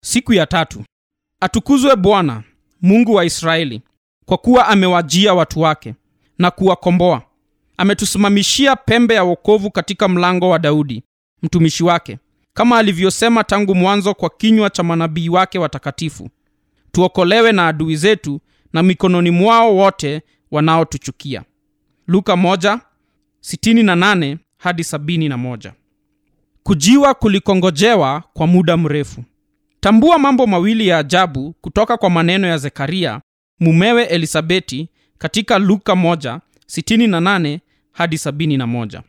siku ya tatu. Atukuzwe bwana mungu wa israeli kwa kuwa amewajia watu wake na kuwakomboa. Ametusimamishia pembe ya wokovu katika mlango wa daudi mtumishi wake kama alivyosema tangu mwanzo kwa kinywa cha manabii wake watakatifu. Tuokolewe na adui zetu na mikononi mwao wote wanaotuchukia. Luka 1, 68 hadi 71 kujiwa kulikongojewa kwa muda mrefu tambua mambo mawili ya ajabu kutoka kwa maneno ya zekaria mumewe elisabeti katika luka 1, 68 hadi 71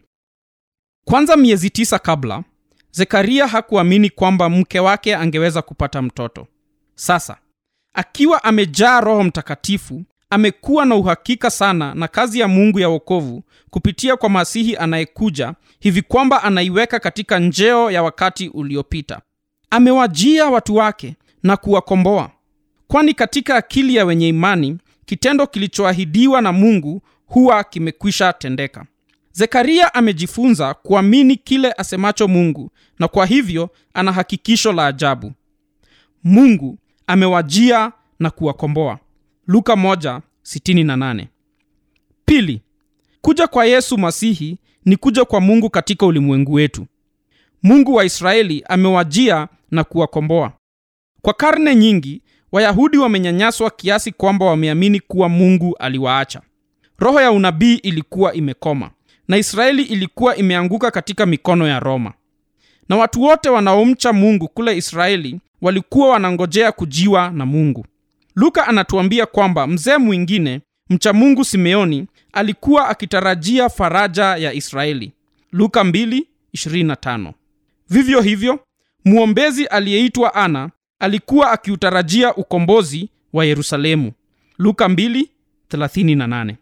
kwanza miezi tisa kabla zekaria hakuamini kwamba mke wake angeweza kupata mtoto. Sasa akiwa amejaa roho mtakatifu amekuwa na uhakika sana na kazi ya mungu ya wokovu kupitia kwa masihi anayekuja hivi kwamba anaiweka katika njeo ya wakati uliopita amewajia watu wake na kuwakomboa. Kwani katika akili ya wenye imani kitendo kilichoahidiwa na mungu huwa kimekwisha tendeka. Zekaria amejifunza kuamini kile asemacho mungu na kwa hivyo ana hakikisho la ajabu. Mungu amewajia na kuwakomboa. Luka 1:68 pili kuja kwa yesu masihi ni kuja kwa mungu katika ulimwengu wetu. Mungu wa israeli amewajia na kuwakomboa. Kwa karne nyingi wayahudi wamenyanyaswa kiasi kwamba wameamini kuwa mungu aliwaacha. Roho ya unabii ilikuwa imekoma na israeli ilikuwa imeanguka katika mikono ya roma. Na watu wote wanaomcha mungu kule israeli walikuwa wanangojea kujiwa na mungu. Luka anatuambia kwamba mzee mwingine mcha mungu simeoni alikuwa akitarajia faraja ya israeli. Luka 2:25 vivyo hivyo mwombezi aliyeitwa ana alikuwa akiutarajia ukombozi wa yerusalemu. Luka 2:38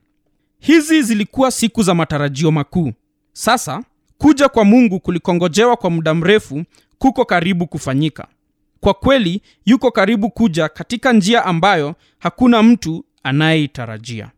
hizi zilikuwa siku za matarajio makuu. Sasa kuja kwa mungu kulikongojewa kwa muda mrefu kuko karibu kufanyika. Kwa kweli yuko karibu kuja katika njia ambayo hakuna mtu anayeitarajia